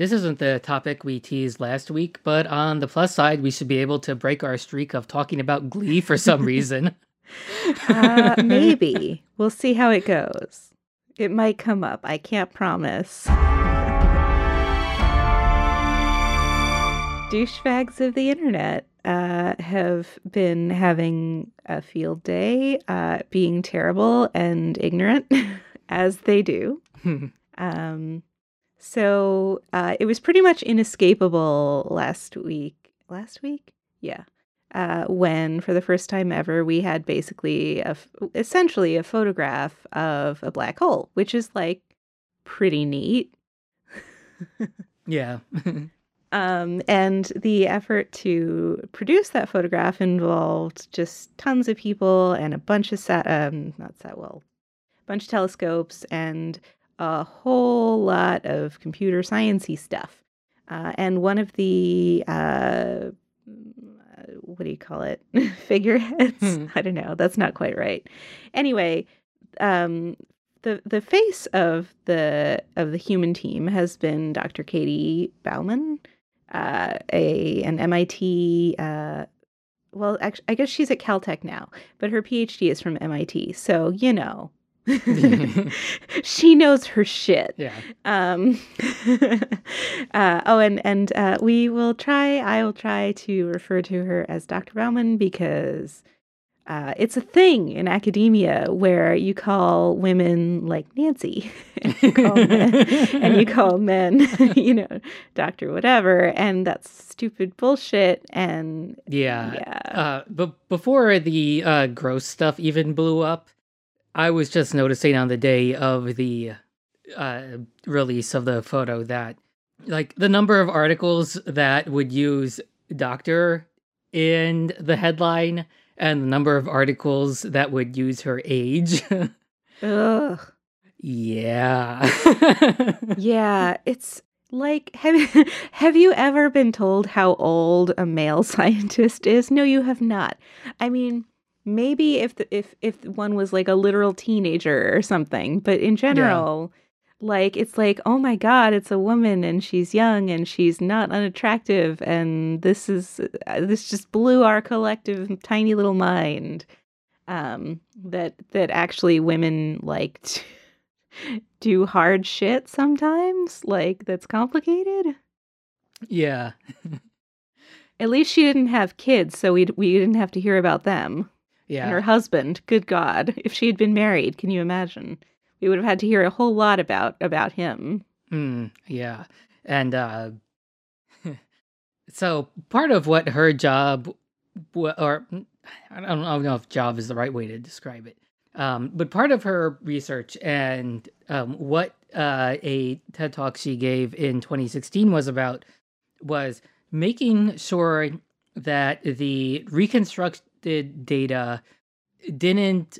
This isn't the topic we teased last week, but on the plus side, we should be able to break our streak of talking about Glee for some reason. uh, maybe. We'll see how it goes. It might come up. I can't promise. Douchebags of the internet uh, have been having a field day, uh, being terrible and ignorant, as they do. um, so uh, it was pretty much inescapable last week. Last week? Yeah. Uh, when, for the first time ever, we had basically, a, essentially, a photograph of a black hole, which is like pretty neat. yeah. um, and the effort to produce that photograph involved just tons of people and a bunch of sat, um, not sat well, a bunch of telescopes and a whole lot of computer sciencey stuff. Uh, and one of the uh, what do you call it? Figureheads? Hmm. i don't know. That's not quite right. Anyway um, the the face of the of the human team has been dr Katie bouman uh, a an mit uh, well actually, i guess she's at caltech now but her phd is from mit so you know she knows her shit. Yeah. Um, uh, oh, and and uh, we will try. I will try to refer to her as Dr. Bouman because uh, it's a thing in academia where you call women like Nancy, and you call men, and you call men, you know, Doctor whatever, and that's stupid bullshit. And yeah, yeah. Uh, but before the uh, gross stuff even blew up I was just noticing on the day of the uh, release of the photo that, like, the number of articles that would use doctor in the headline and the number of articles that would use her age. Ugh. Yeah. yeah, it's like have have you ever been told how old a male scientist is? No, you have not. I mean, maybe if the, if if one was like a literal teenager or something but in general yeah. like it's like oh my god it's a woman and she's young and she's not unattractive and this is uh, this just blew our collective tiny little mind um that that actually women like do hard shit sometimes like that's complicated. Yeah. At least she didn't have kids so we we didn't have to hear about them yeah. And her husband, good God. If she had been married, can you imagine? We would have had to hear a whole lot about about him. Mm, yeah. And uh so part of what her job or I don't, I don't know if job is the right way to describe it. Um, but part of her research and um, what uh, a TED talk she gave in 2016 was about was making sure that the reconstruct the data didn't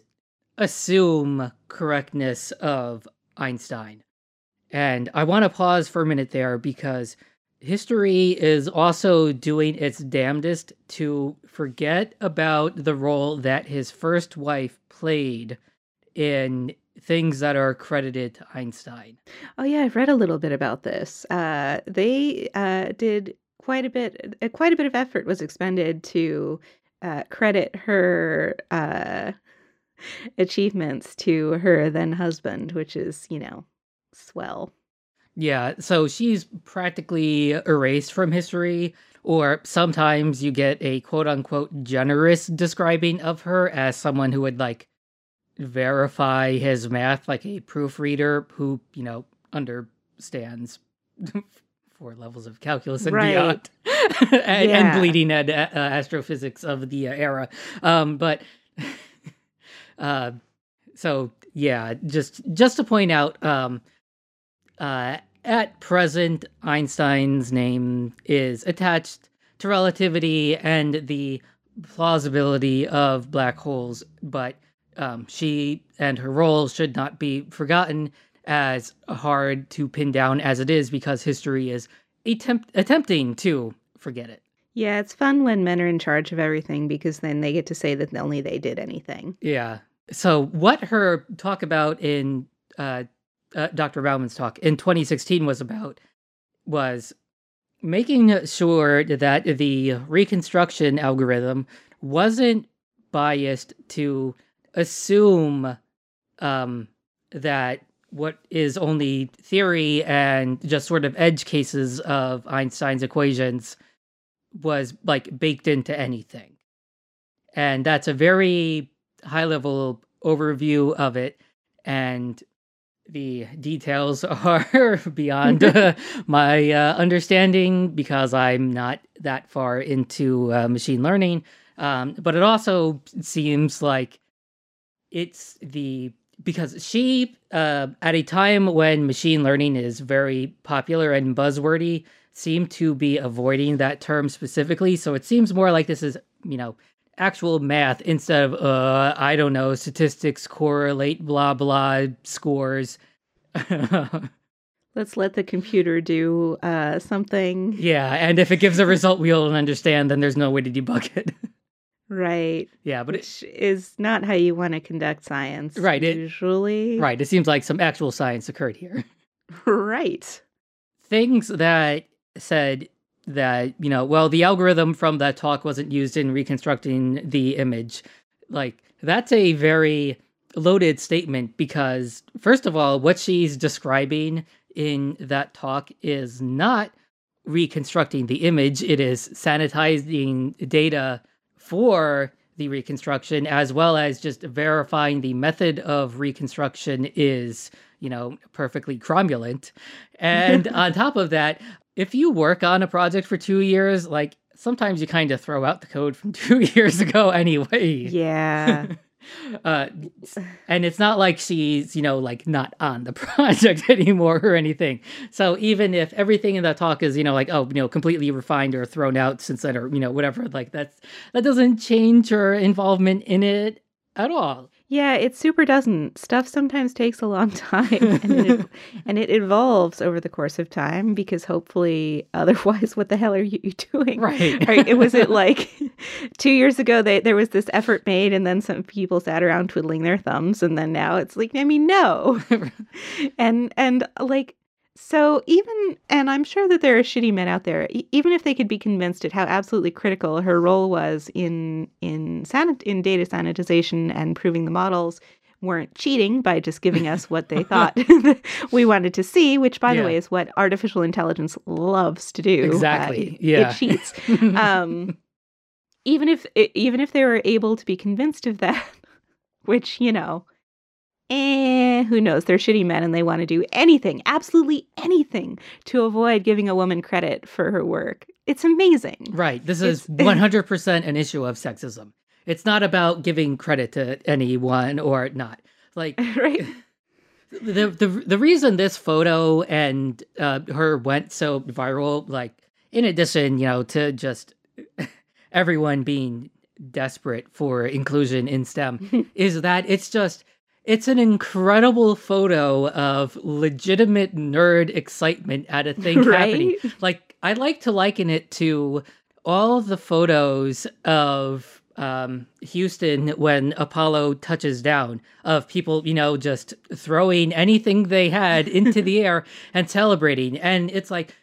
assume correctness of Einstein. And I want to pause for a minute there because history is also doing its damnedest to forget about the role that his first wife played in things that are credited to Einstein. Oh yeah, I've read a little bit about this. Uh, they uh, did quite a bit. Quite a bit of effort was expended to uh, credit her uh, achievements to her then husband, which is, you know, swell. Yeah, so she's practically erased from history, or sometimes you get a quote unquote generous describing of her as someone who would like verify his math, like a proofreader who, you know, understands four levels of calculus and right. beyond, and, yeah. and, bleeding ed uh, astrophysics of the uh, era. Um, but uh, so yeah, just just to point out, um, uh, at present, Einstein's name is attached to relativity and the plausibility of black holes, but um, she and her role should not be forgotten as hard to pin down as it is because history is attempt- attempting to forget it. Yeah, it's fun when men are in charge of everything because then they get to say that only they did anything. Yeah. So, what her talk about in uh, uh, Dr. Bouman's talk in 2016 was about was making sure that the reconstruction algorithm wasn't biased to assume um, that what is only theory and just sort of edge cases of Einstein's equations was like baked into anything. And that's a very high level overview of it. And the details are beyond uh, my uh, understanding because I'm not that far into uh, machine learning. Um, but it also seems like it's the because she uh, at a time when machine learning is very popular and buzzwordy seemed to be avoiding that term specifically. So it seems more like this is you know actual math instead of uh i don't know statistics correlate blah blah scores. Let's let the computer do uh something. Yeah and if it gives a result we don't understand then there's no way to debug it Right. Yeah, but Which it, is not how you want to conduct science. Right. Usually. It, right. It seems like some actual science occurred here. right. Things that said that, you know, well, the algorithm from that talk wasn't used in reconstructing the image. Like, that's a very loaded statement because, first of all, what she's describing in that talk is not reconstructing the image, it is sanitizing data for the reconstruction, as well as just verifying the method of reconstruction is, you know, perfectly cromulent. And on top of that, if you work on a project for two years, like sometimes you kind of throw out the code from two years ago anyway. Yeah. uh, and it's not like she's you know like not on the project anymore or anything. So even if everything in that talk is you know like oh you know completely refined or thrown out since then or you know whatever like that's that doesn't change her involvement in it at all yeah, it super doesn't. Stuff sometimes takes a long time and it, and it evolves over the course of time because hopefully otherwise what the hell are you doing? Right. right. It was it like 2 years ago they, there was this effort made and then some people sat around twiddling their thumbs and then now it's like I mean no. and and like so even, and I'm sure that there are shitty men out there, even if they could be convinced at how absolutely critical her role was in in sanit- in data sanitization and proving the models weren't cheating by just giving us what they thought we wanted to see, which by yeah. the way is what artificial intelligence loves to do. Exactly. Uh, yeah. It cheats. um, even if even if they were able to be convinced of that, which you know eh, who knows? They're shitty men and they want to do anything, absolutely anything, to avoid giving a woman credit for her work. It's amazing. Right. This is 100% an issue of sexism. It's not about giving credit to anyone or not. Like, right. The, the the reason this photo and uh, her went so viral, like in addition, you know, to just everyone being desperate for inclusion in STEM, is that it's just it's an incredible photo of legitimate nerd excitement at a thing right? happening. Like I like to liken it to all the photos of um, Houston when Apollo touches down of people, you know, just throwing anything they had into the air and celebrating. And it's like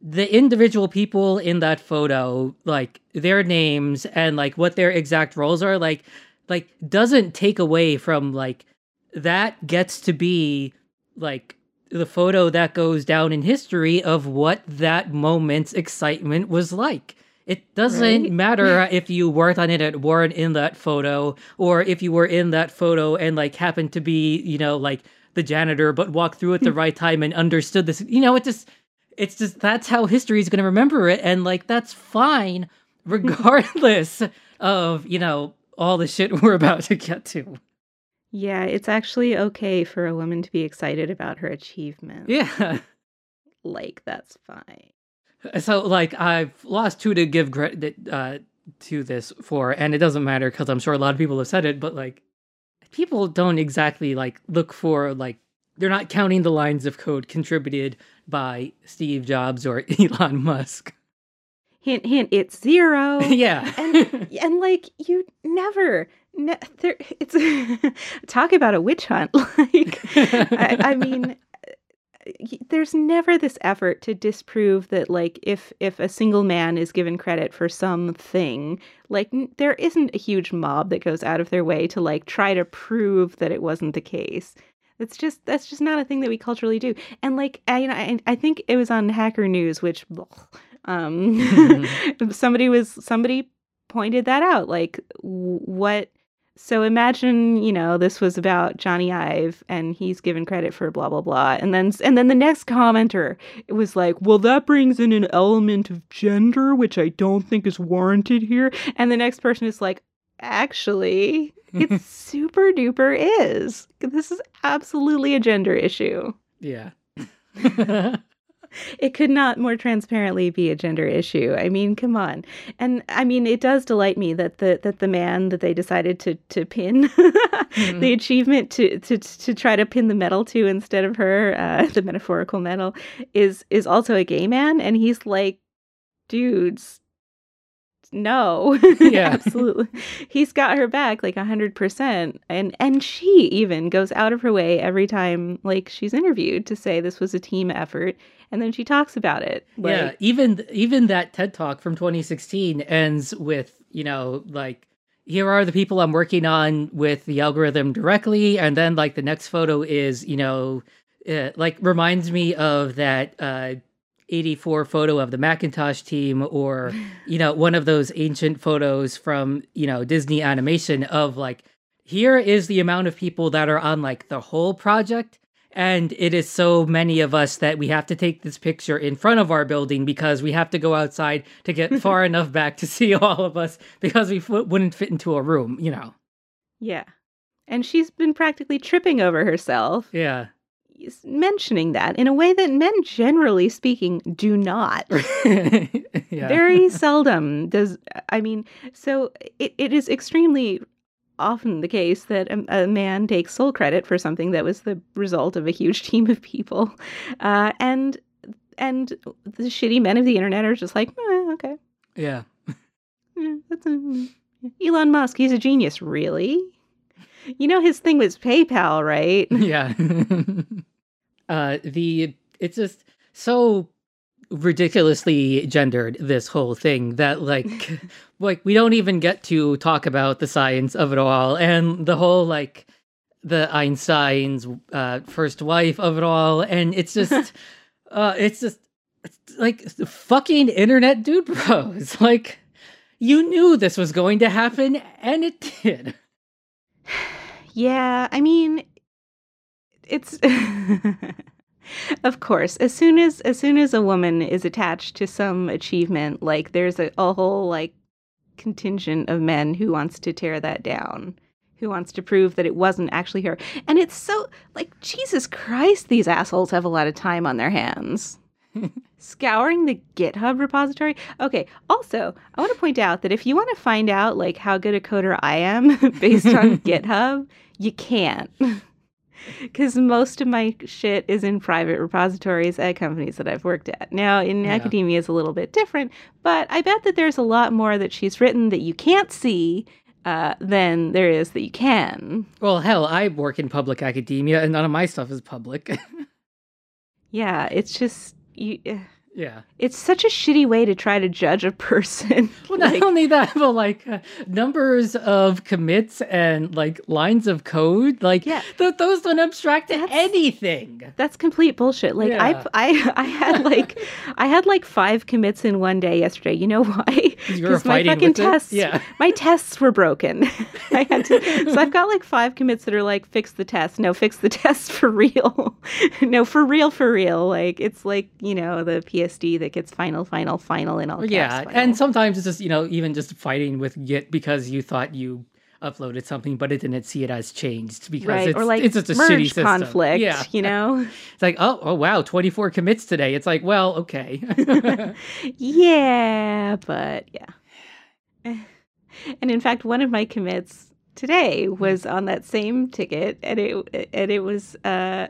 the individual people in that photo, like their names and like what their exact roles are, like like doesn't take away from like that gets to be like the photo that goes down in history of what that moment's excitement was like. It doesn't right? matter if you worked on it and weren't in that photo, or if you were in that photo and like happened to be, you know, like the janitor, but walked through at the right time and understood this. You know, it just, it's just that's how history is going to remember it, and like that's fine, regardless of you know all the shit we're about to get to. Yeah, it's actually okay for a woman to be excited about her achievement. Yeah. Like, that's fine. So, like, I've lost two to give credit uh, to this for, and it doesn't matter because I'm sure a lot of people have said it, but like, people don't exactly like look for like they're not counting the lines of code contributed by Steve Jobs or Elon Musk. Hint, hint, it's zero. yeah. and, and like, you never, ne- there, it's talk about a witch hunt. like, I, I mean, there's never this effort to disprove that like if if a single man is given credit for something like n- there isn't a huge mob that goes out of their way to like try to prove that it wasn't the case it's just that's just not a thing that we culturally do and like i you know i, I think it was on hacker news which um somebody was somebody pointed that out like what so imagine, you know, this was about Jony Ive and he's given credit for blah blah blah. And then and then the next commenter it was like, "Well, that brings in an element of gender which I don't think is warranted here." And the next person is like, "Actually, it super duper is. This is absolutely a gender issue." Yeah. it could not more transparently be a gender issue. I mean, come on. And I mean, it does delight me that the that the man that they decided to to pin mm-hmm. the achievement to, to to try to pin the medal to instead of her, uh, the metaphorical medal, is is also a gay man, and he's like, dudes. No, yeah, absolutely. He's got her back like a hundred percent, and and she even goes out of her way every time like she's interviewed to say this was a team effort and then she talks about it. Like, yeah, even even that TED talk from 2016 ends with you know like here are the people I'm working on with the algorithm directly, and then like the next photo is you know uh, like reminds me of that. Uh, 84 photo of the Macintosh team or you know one of those ancient photos from you know Disney animation of like here is the amount of people that are on like the whole project and it is so many of us that we have to take this picture in front of our building because we have to go outside to get far enough back to see all of us because we f- wouldn't fit into a room, you know. Yeah. And she's been practically tripping over herself. Yeah. Mentioning that in a way that men, generally speaking, do not. yeah. Very seldom does. I mean, so it, it is extremely often the case that a, a, man takes sole credit for something that was the result of a huge team of people, uh, and and the shitty men of the internet are just like, eh, okay, yeah, yeah that's a, Elon Musk. He's a genius, really. You know his thing was PayPal, right? Yeah. uh, the it's just so ridiculously gendered this whole thing that like like we don't even get to talk about the science of it all and the whole like the Einstein's uh, first wife of it all and it's just uh it's just it's like fucking internet dude bros like you knew this was going to happen and it did yeah i mean it's of course as soon as as soon as a woman is attached to some achievement like there's a, a whole like contingent of men who wants to tear that down who wants to prove that it wasn't actually her and it's so like jesus christ these assholes have a lot of time on their hands scouring the github repository okay also i want to point out that if you want to find out like how good a coder i am based on github you can't because most of my shit is in private repositories at companies that I've worked at. Now, in yeah. academia, is a little bit different, but I bet that there's a lot more that she's written that you can't see uh, than there is that you can. Well, hell, I work in public academia, and none of my stuff is public. yeah, it's just you. Eh, Yeah. It's such a shitty way to try to judge a person. Well, like, not only that, but like uh, numbers of commits and like lines of code, like yeah. th- those don't abstract to anything. That's complete bullshit. Like yeah. I, I, I had like, I had like five commits in one day yesterday. You know why? Because my fucking tests, it? yeah, my tests were broken. I had to, so I've got like five commits that are like fix the test. No, fix the test for real. no, for real, for real. Like it's like you know the PS PTSD that gets final, final, final in all caps. Yeah, final. and sometimes it's just you know even just fighting with Git because you thought you uploaded something but it didn't see it as changed because right. it's, or like it's just a merge shitty system. conflict. Yeah, you know, it's like oh oh wow, twenty four commits today. It's like well okay. yeah, but yeah. And in fact, one of my commits today hmm. was on that same ticket, and it and it was uh,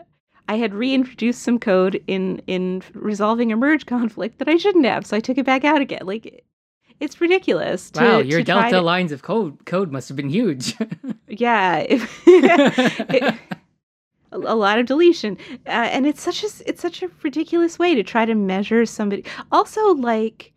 I had reintroduced some code in in resolving a merge conflict that I shouldn't have, so I took it back out again. Like it's ridiculous. To, wow, your to delta to... lines of code code must have been huge. yeah. it, a, a lot of deletion, uh, and it's such a it's such a ridiculous way to try to measure somebody. Also, like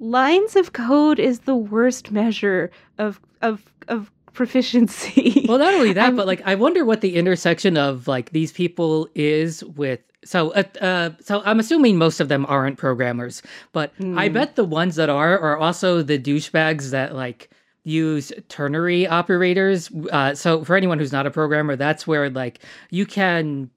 lines of code is the worst measure of of of proficiency. well, not only that, but like I wonder what the intersection of like these people is with. So, uh, uh so I'm assuming most of them aren't programmers, but mm. I bet the ones that are are also the douchebags that like use ternary operators. Uh, so for anyone who's not a programmer, that's where like you can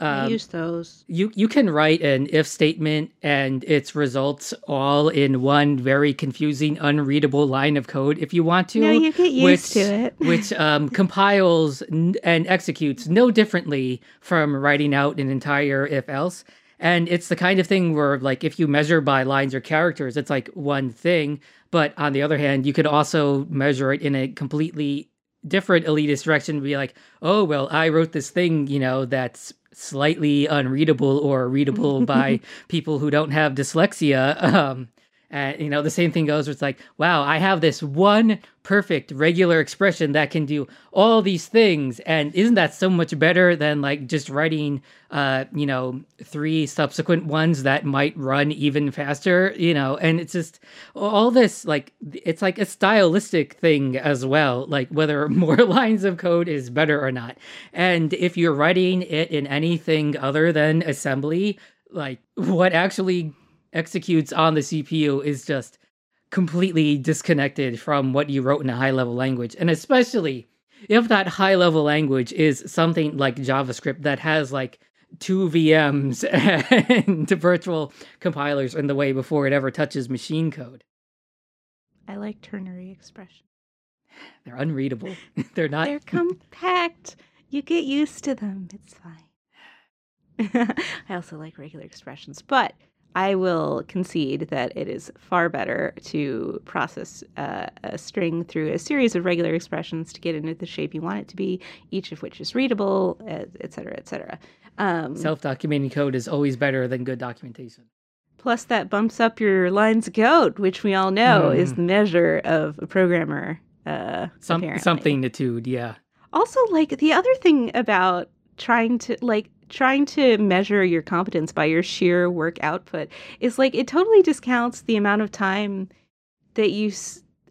um, use those. You you can write an if statement and its results all in one very confusing, unreadable line of code if you want to. No, you get used which, to it. which um, compiles n- and executes no differently from writing out an entire if else. And it's the kind of thing where, like, if you measure by lines or characters, it's like one thing. But on the other hand, you could also measure it in a completely different elitist direction. Be like, oh well, I wrote this thing, you know, that's slightly unreadable or readable by people who don't have dyslexia. Um, and you know, the same thing goes with like, wow, I have this one perfect regular expression that can do all these things. And isn't that so much better than like just writing uh, you know, three subsequent ones that might run even faster, you know, and it's just all this like it's like a stylistic thing as well, like whether more lines of code is better or not. And if you're writing it in anything other than assembly, like what actually executes on the CPU is just completely disconnected from what you wrote in a high level language. And especially if that high level language is something like JavaScript that has like two VMs and virtual compilers in the way before it ever touches machine code. I like ternary expressions. They're unreadable. They're not. They're compact. You get used to them. It's fine. I also like regular expressions, but I will concede that it is far better to process uh, a string through a series of regular expressions to get into the shape you want it to be, each of which is readable, et cetera, et cetera. Um, Self documenting code is always better than good documentation. Plus, that bumps up your lines of code, which we all know mm. is the measure of a programmer. Uh, Some, somethingitude, yeah. Also, like the other thing about trying to like trying to measure your competence by your sheer work output is like it totally discounts the amount of time that you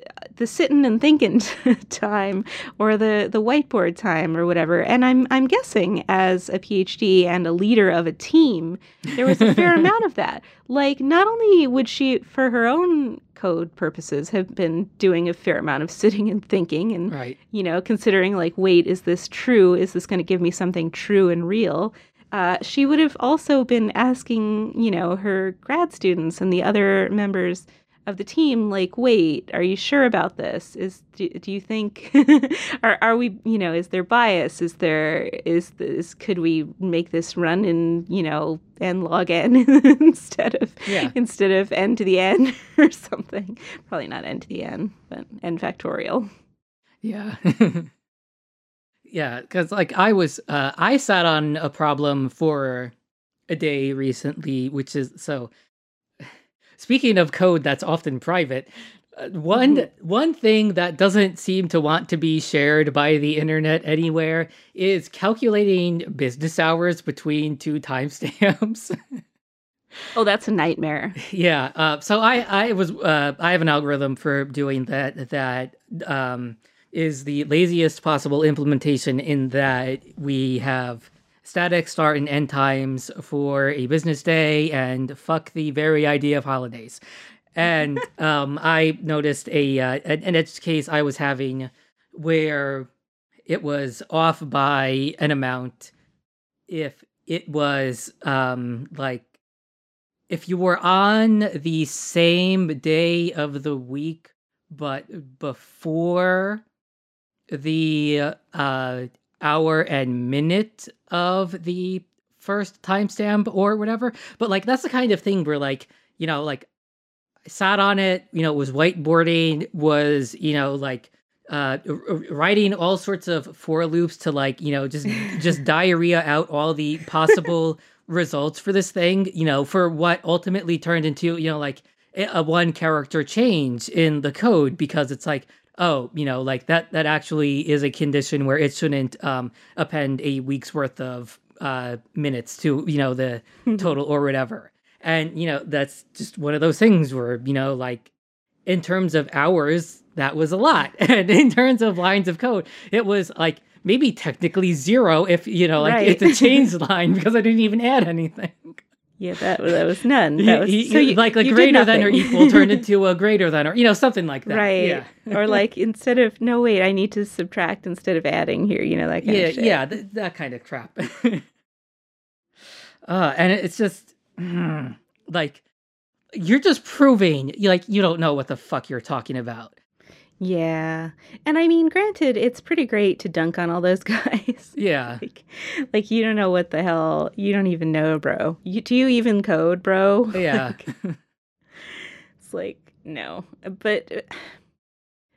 uh, the sitting and thinking time or the the whiteboard time or whatever. And i'm i'm guessing as a phd and a leader of a team there was a fair amount of that. Like not only would she for her own code purposes have been doing a fair amount of sitting and thinking and right. you know considering like wait is this true is this going to give me something true and real uh, she would have also been asking you know her grad students and the other members of the team like wait are you sure about this? Is do, do you think are, are we you know is there bias? Is there is this could we make this run in you know n log n instead of yeah. instead of n to the n or something? Probably not n to the n but n factorial. Yeah. Yeah because like i was uh i sat on a problem for a day recently which is so Speaking of code that's often private, uh, one mm-hmm. one thing that doesn't seem to want to be shared by the internet anywhere is calculating business hours between two timestamps. oh, that's a nightmare. Yeah. Uh, so I I was uh, I have an algorithm for doing that that um, is the laziest possible implementation in that we have static start and end times for a business day and fuck the very idea of holidays. And um, I noticed a uh, an edge case I was having where it was off by an amount if it was um, like if you were on the same day of the week but before the uh, hour and minute of the first timestamp or whatever. But like that's the kind of thing where like, you know, like I sat on it, you know, was whiteboarding, was, you know, like uh writing all sorts of for loops to like, you know, just just diarrhea out all the possible results for this thing, you know, for what ultimately turned into, you know, like a a one character change in the code because it's like oh you know like that that actually is a condition where it shouldn't um append a week's worth of uh minutes to you know the total or whatever. And you know that's just one of those things where you know like in terms of hours that was a lot. And in terms of lines of code it was like maybe technically zero if you know like Right. it's a change line because i didn't even add anything Yeah, that that was none. That was, so you, like like greater than or equal turned into a greater than or you know something like that right. yeah or like instead of no wait, I need to subtract instead of adding here. You know that kind yeah of shit. yeah th- that kind of crap uh and it's just mm, like you're just proving like you don't know what the fuck you're talking about Yeah. And I mean, granted, it's pretty great to dunk on all those guys. yeah like, like you don't know what the hell. You don't even know, bro. You, do you even code, bro? yeah It's like no, but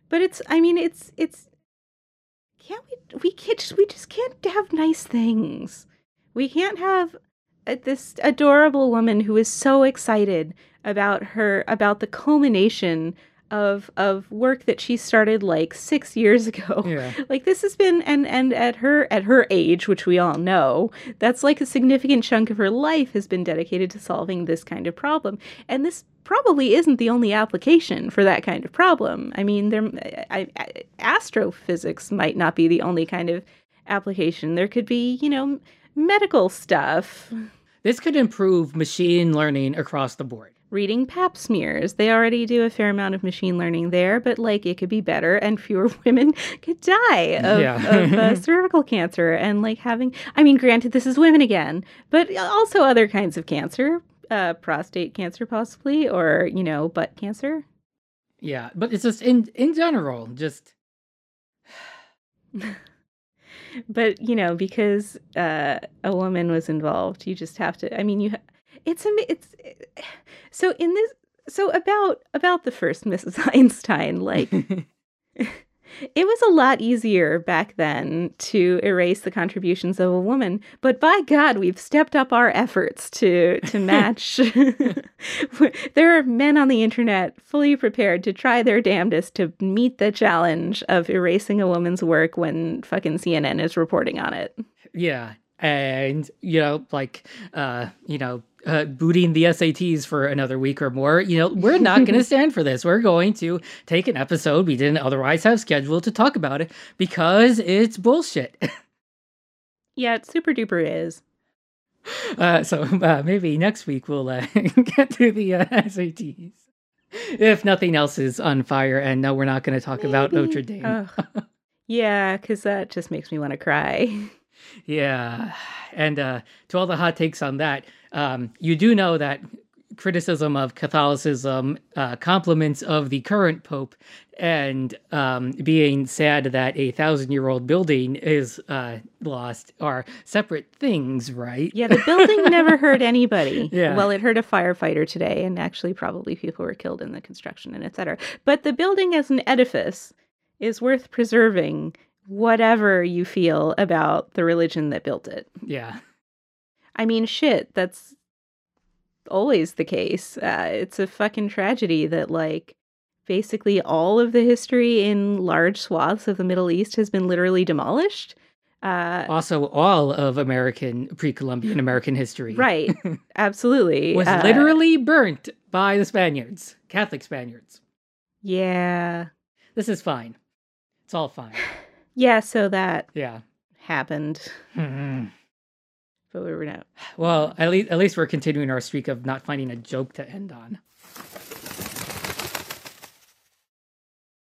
but it's. I mean, it's it's. Can't we? We can't. Just, we just can't have nice things. We can't have uh, this adorable woman who is so excited about her about the culmination of of work that she started like six years ago. Yeah. Like this has been and and at her at her age which we all know that's like a significant chunk of her life has been dedicated to solving this kind of problem. And this probably isn't the only application for that kind of problem. I mean there I, I, astrophysics might not be the only kind of application. There could be you know medical stuff. This could improve machine learning across the board reading pap smears they already do a fair amount of machine learning there but like it could be better and fewer women could die of, Yeah. of uh, cervical cancer and like having i mean granted this is women again but also other kinds of cancer uh, prostate cancer possibly or you know butt cancer yeah but it's just in in general just but you know because uh, a woman was involved you just have to i mean you ha- it's a it's so in this so about about the first mrs einstein like it was a lot easier back then to erase the contributions of a woman but by god we've stepped up our efforts to to match there are men on the internet fully prepared to try their damnedest to meet the challenge of erasing a woman's work when fucking cnn is reporting on it Yeah. And, you know, like, uh, you know, uh, booting the SATs for another week or more, you know, we're not going to stand for this. We're going to take an episode we didn't otherwise have scheduled to talk about it because it's bullshit. yeah it super duper is Uh, so uh, maybe next week we'll uh, get to the uh, SATs. If nothing else is on fire, and no, we're not going to talk about Notre Dame. Ugh. yeah because that just makes me want to cry Yeah. And uh, to all the hot takes on that, um, you do know that criticism of Catholicism, uh, compliments of the current Pope, and um, being sad that a thousand year old building is uh, lost are separate things, right? Yeah, the building never hurt anybody. Yeah. Well, it hurt a firefighter today, and actually, probably people were killed in the construction and et cetera. But the building as an edifice is worth preserving, whatever you feel about the religion that built it. Yeah. I mean, shit, that's always the case. Uh, it's a fucking tragedy that, like, basically all of the history in large swaths of the Middle East has been literally demolished. Uh, Also, all of American, pre Columbian American history. right. Absolutely. Was Uh, literally burnt by the Spaniards, Catholic Spaniards. Yeah. This is fine. It's all fine. Yeah, so that Yeah. happened. Mhm. But we were not. Well, at least at least we're continuing our streak of not finding a joke to end on.